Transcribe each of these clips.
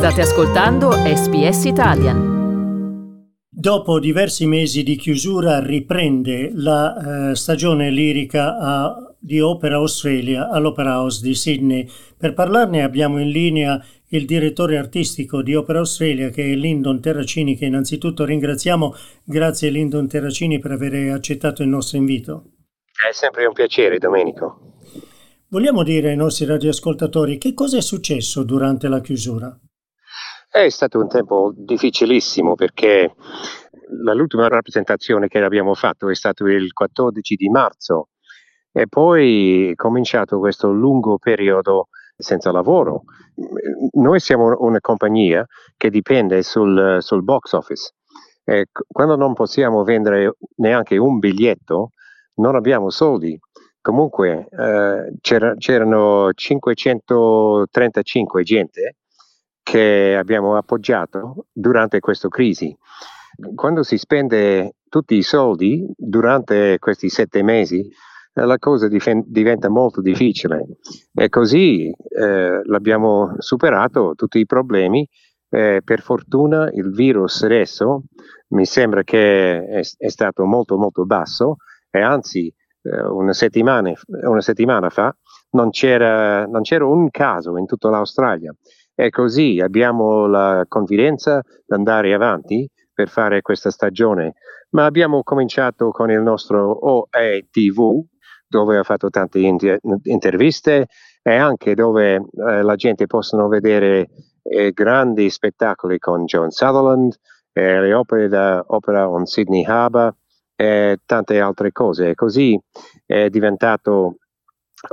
State ascoltando SBS Italian. Dopo diversi mesi di chiusura riprende la eh, stagione lirica a, di Opera Australia all'Opera House di Sydney. Per parlarne abbiamo in linea il direttore artistico di Opera Australia che è Lyndon Terracini che innanzitutto ringraziamo. Grazie Lyndon Terracini per aver accettato il nostro invito. È sempre un piacere Domenico. Vogliamo dire ai nostri radioascoltatori che cosa è successo durante la chiusura? È stato un tempo difficilissimo perché l'ultima rappresentazione che abbiamo fatto è stato il 14 di marzo e poi è cominciato questo lungo periodo senza lavoro. Noi siamo una compagnia che dipende sul, sul box office e quando non possiamo vendere neanche un biglietto non abbiamo soldi. Comunque eh, c'era, c'erano 535 gente che abbiamo appoggiato durante questa crisi. Quando si spende tutti i soldi durante questi sette mesi, eh, la cosa dif- diventa molto difficile e così eh, l'abbiamo superato tutti i problemi. Eh, per fortuna il virus adesso mi sembra che è, è stato molto molto basso e anzi eh, una, settimana, una settimana fa non c'era, non c'era un caso in tutta l'Australia. E così abbiamo la confidenza di andare avanti per fare questa stagione. Ma abbiamo cominciato con il nostro OETV, dove ho fatto tante inter- interviste e anche dove eh, la gente possono vedere eh, grandi spettacoli con John Sutherland, eh, le opere da Opera on Sydney Harbour e tante altre cose. Così è diventato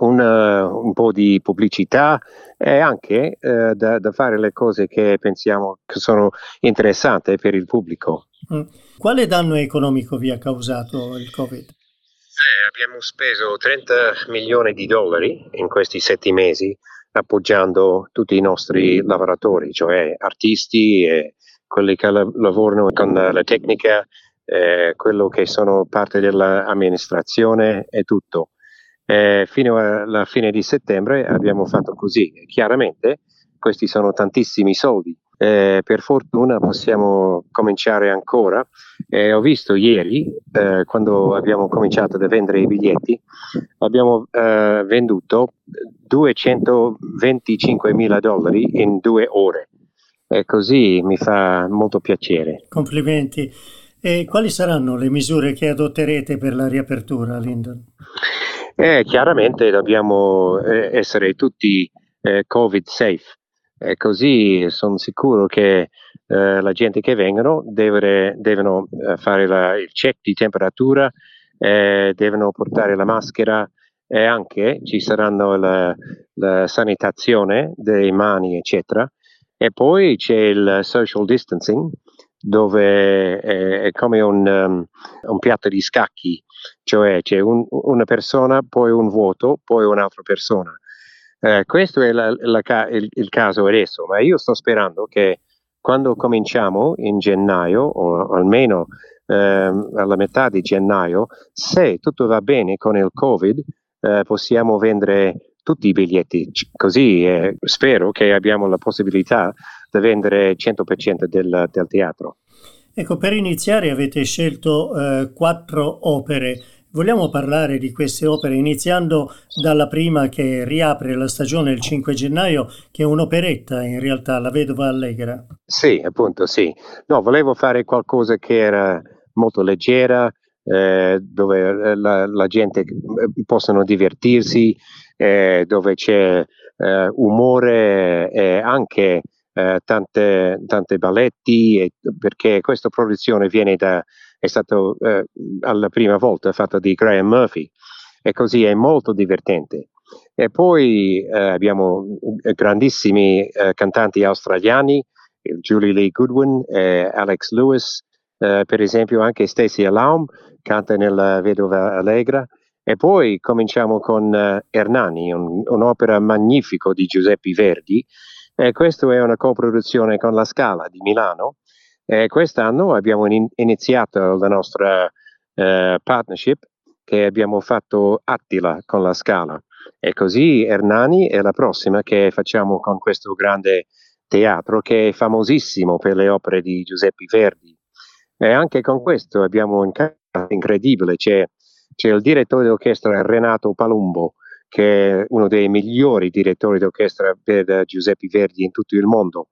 un, un, po' di pubblicità e anche eh, da, da, fare le cose che pensiamo che sono interessanti per il pubblico. Mm. Quale danno economico vi ha causato il Covid? Eh, abbiamo speso 30 milioni di dollari in questi sette mesi appoggiando tutti i nostri lavoratori, cioè artisti e quelli che lavorano con la tecnica, eh, quello che sono parte dell'amministrazione e tutto eh, fino alla fine di settembre abbiamo fatto così. Chiaramente questi sono tantissimi soldi. Eh, per fortuna possiamo cominciare ancora. Eh, ho visto ieri, eh, quando abbiamo cominciato a vendere i biglietti, abbiamo eh, venduto 225 mila dollari in due ore. E così mi fa molto piacere. Complimenti. E quali saranno le misure che adotterete per la riapertura, Lyndon? Eh, chiaramente dobbiamo eh, essere tutti eh, Covid safe e così sono sicuro che eh, la gente che vengono deve, devono eh, fare la, il check di temperatura, eh, devono portare la maschera e anche ci saranno la, la sanitazione delle mani, eccetera. E poi c'è il social distancing, dove è, come un, um, un, piatto di scacchi, cioè c'è un, una persona, poi un vuoto, poi un'altra persona. Eh, questo è la, la, il, il, caso adesso, ma io sto sperando che quando cominciamo in gennaio, o almeno eh, alla metà di gennaio, se tutto va bene con il Covid, eh, possiamo vendere tutti i biglietti, così eh, spero che abbiamo la possibilità di vendere 100% del, del teatro. Ecco, per iniziare avete scelto eh, quattro opere. Vogliamo parlare di queste opere iniziando dalla prima che riapre la stagione il 5 gennaio, che è un'operetta in realtà, La Vedova Allegra. Sì, appunto, sì. No, volevo fare qualcosa che era molto leggera, eh, dove eh, la, la, gente eh, possono divertirsi, eh, dove c'è eh, umore e anche eh, tante, tante balletti, e, perché questa produzione viene da, è stata alla prima volta fatta di Graham Murphy e così è molto divertente. E poi abbiamo grandissimi cantanti australiani, Julie Lee Goodwin, Alex Lewis, per esempio anche Stacey Alaum, canta nella Vedova Allegra. E poi cominciamo con Hernani, un, un'opera magnifica di Giuseppe Verdi. E questa è una coproduzione con la Scala di Milano. E quest'anno abbiamo in, iniziato la nostra uh, partnership che abbiamo fatto Attila con la Scala. E così Hernani è la prossima che facciamo con questo grande teatro che è famosissimo per le opere di Giuseppe Verdi. E anche con questo abbiamo un caso incredibile, c'è, c'è il direttore d'orchestra Renato Palumbo, che è uno dei migliori direttori d'orchestra per Giuseppe Verdi in tutto il mondo.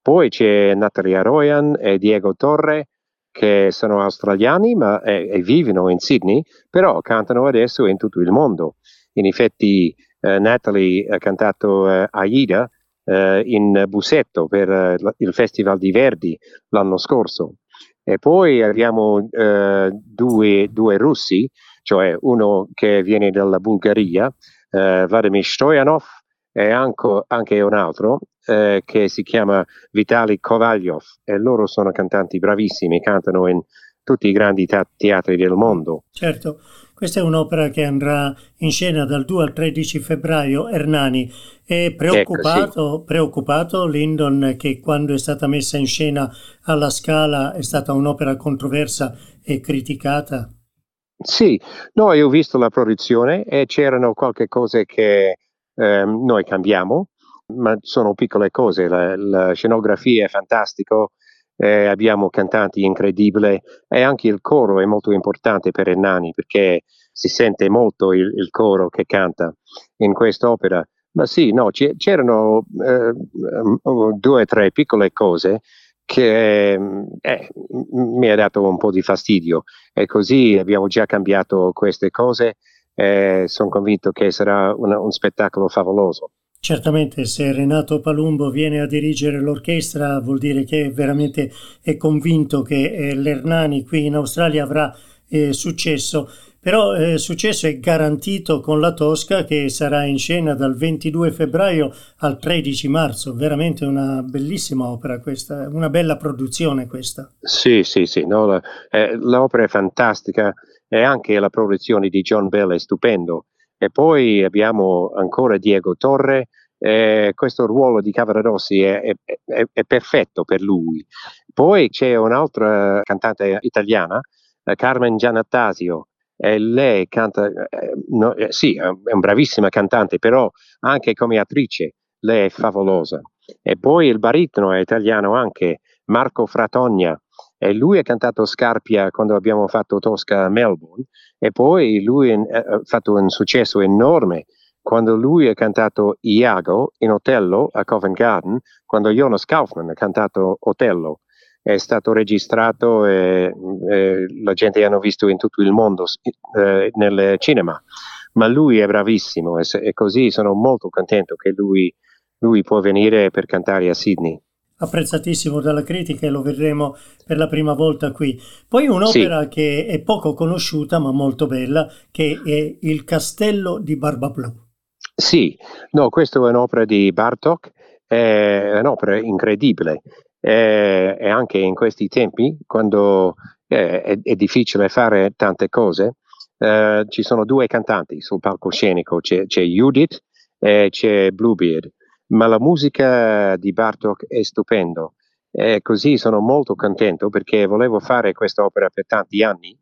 Poi c'è Natalia Royan e Diego Torre, che sono australiani ma, e, e, vivono in Sydney, però cantano adesso in tutto il mondo. In effetti eh, Natalie ha cantato eh, Aida eh, in Busetto per eh, il Festival di Verdi l'anno scorso. E poi abbiamo eh, due, due, russi, cioè uno che viene dalla Bulgaria, eh, Vladimir Stoyanov, e anche, anche un altro eh, che si chiama Vitali Kovalyov e loro sono cantanti bravissimi, cantano in tutti i grandi teatri del mondo. Certo, questa è un'opera che andrà in scena dal 2 al 13 febbraio. Ernani è preoccupato, ecco, sì. preoccupato Lyndon che quando è stata messa in scena alla Scala è stata un'opera controversa e criticata? Sì, no, io ho visto la produzione e c'erano qualche cose che eh, noi cambiamo, ma sono piccole cose. La, la scenografia è fantastica, eh, abbiamo cantanti incredibili e anche il coro è molto importante per i nani perché si sente molto il, il coro che canta in quest'opera. Ma sì, no, c'erano eh, due o tre piccole cose che eh, mi ha dato un po' di fastidio e così abbiamo già cambiato queste cose e sono convinto che sarà una, un spettacolo favoloso. Certamente se Renato Palumbo viene a dirigere l'orchestra vuol dire che veramente è convinto che eh, l'Ernani qui in Australia avrà eh, successo, però eh, successo è garantito con la Tosca che sarà in scena dal 22 febbraio al 13 marzo, veramente una bellissima opera questa, una bella produzione questa. Sì, sì, sì, no, la, eh, l'opera è fantastica e anche la produzione di John Bell è stupendo e poi abbiamo ancora Diego Torre, eh, questo ruolo di Cavaradossi è, è, è, è, perfetto per lui. Poi c'è un'altra cantante italiana, eh, Carmen Gianattasio, e lei canta, eh, no, eh, sì, è una bravissima cantante, però anche come attrice lei è favolosa. E poi il baritono è italiano anche, Marco Fratogna, e lui ha cantato Scarpia quando abbiamo fatto Tosca a Melbourne e poi lui ha fatto un successo enorme quando lui ha cantato Iago in Otello a Covent Garden, quando Jonas Kaufmann ha cantato Otello. È stato registrato e, e la gente l'ha visto in tutto il mondo eh, nel cinema, ma lui è bravissimo e, e, così sono molto contento che lui, lui può venire per cantare a Sydney apprezzatissimo dalla critica e lo vedremo per la prima volta qui. Poi un'opera sì. che è poco conosciuta ma molto bella, che è Il castello di Barbablù. Sì, no, questa è un'opera di Bartok, è un'opera incredibile e, e anche in questi tempi, quando è, è, è difficile fare tante cose, eh, ci sono due cantanti sul palcoscenico, c'è, c'è Judith e c'è Bluebeard ma la musica di Bartok è stupendo e così sono molto contento perché volevo fare questa opera per tanti anni,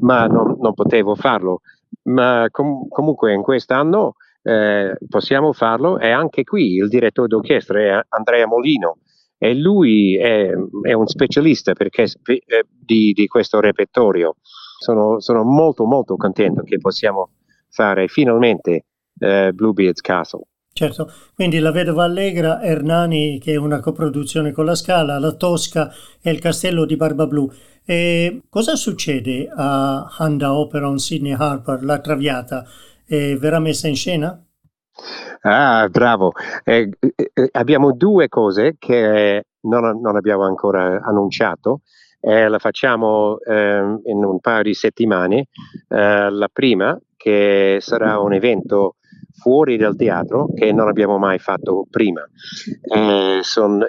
ma non, non potevo farlo. Ma com- comunque in quest'anno eh, possiamo farlo e anche qui il direttore d'orchestra è Andrea Molino e lui è, è un specialista perché, eh, di, di, questo repertorio. Sono, sono, molto molto contento che possiamo fare finalmente eh, Bluebeard's Castle. Certo, quindi La Vedova Allegra, Ernani, che è una coproduzione con la Scala, La Tosca e Il Castello di Barbablù. E cosa succede a Handa Operon Sydney Harper, La Traviata? E verrà messa in scena? Ah, bravo. Eh, eh, abbiamo due cose che non, non abbiamo ancora annunciato. Eh, la facciamo ehm, in un paio di settimane. Eh, la prima, che sarà un evento fuori dal teatro che non abbiamo mai fatto prima. Eh, son,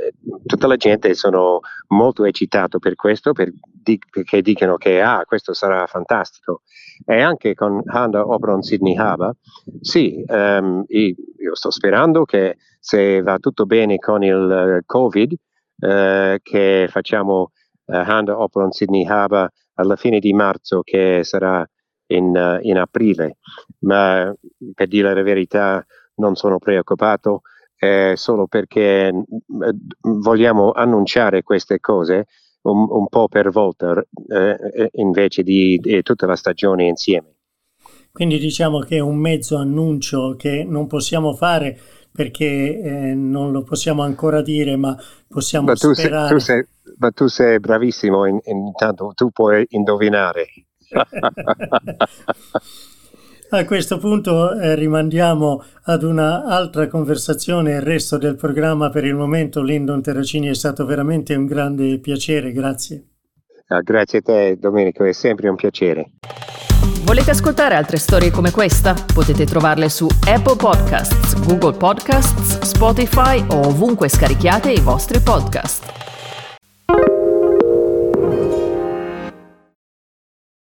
tutta la gente sono molto eccitato per questo, per, di, perché dicono che ah, questo sarà fantastico. E anche con Honda Oberon Sydney Harbor, sì, um, io sto sperando che se va tutto bene con il Covid, uh, che facciamo uh, Honda Oberon Sydney Harbor alla fine di marzo, che sarà in, in aprile, ma per dire la verità non sono preoccupato. eh, solo perché mm, vogliamo annunciare queste cose un, un po' per volta eh, eh, invece di, di tutta la stagione insieme. Quindi diciamo che è un mezzo annuncio che non possiamo fare perché eh, non lo possiamo ancora dire, ma possiamo ma tu sperare. Sei, tu sei, ma tu sei bravissimo, in, intanto tu puoi indovinare. A questo punto eh, rimandiamo ad un'altra conversazione il resto del programma. Per il momento, Lindon Terracini è stato veramente un grande piacere, grazie. Ah, grazie a te, Domenico, è sempre un piacere. Volete ascoltare altre storie come questa? Potete trovarle su Apple Podcasts, Google Podcasts, Spotify o ovunque scarichiate i vostri podcast.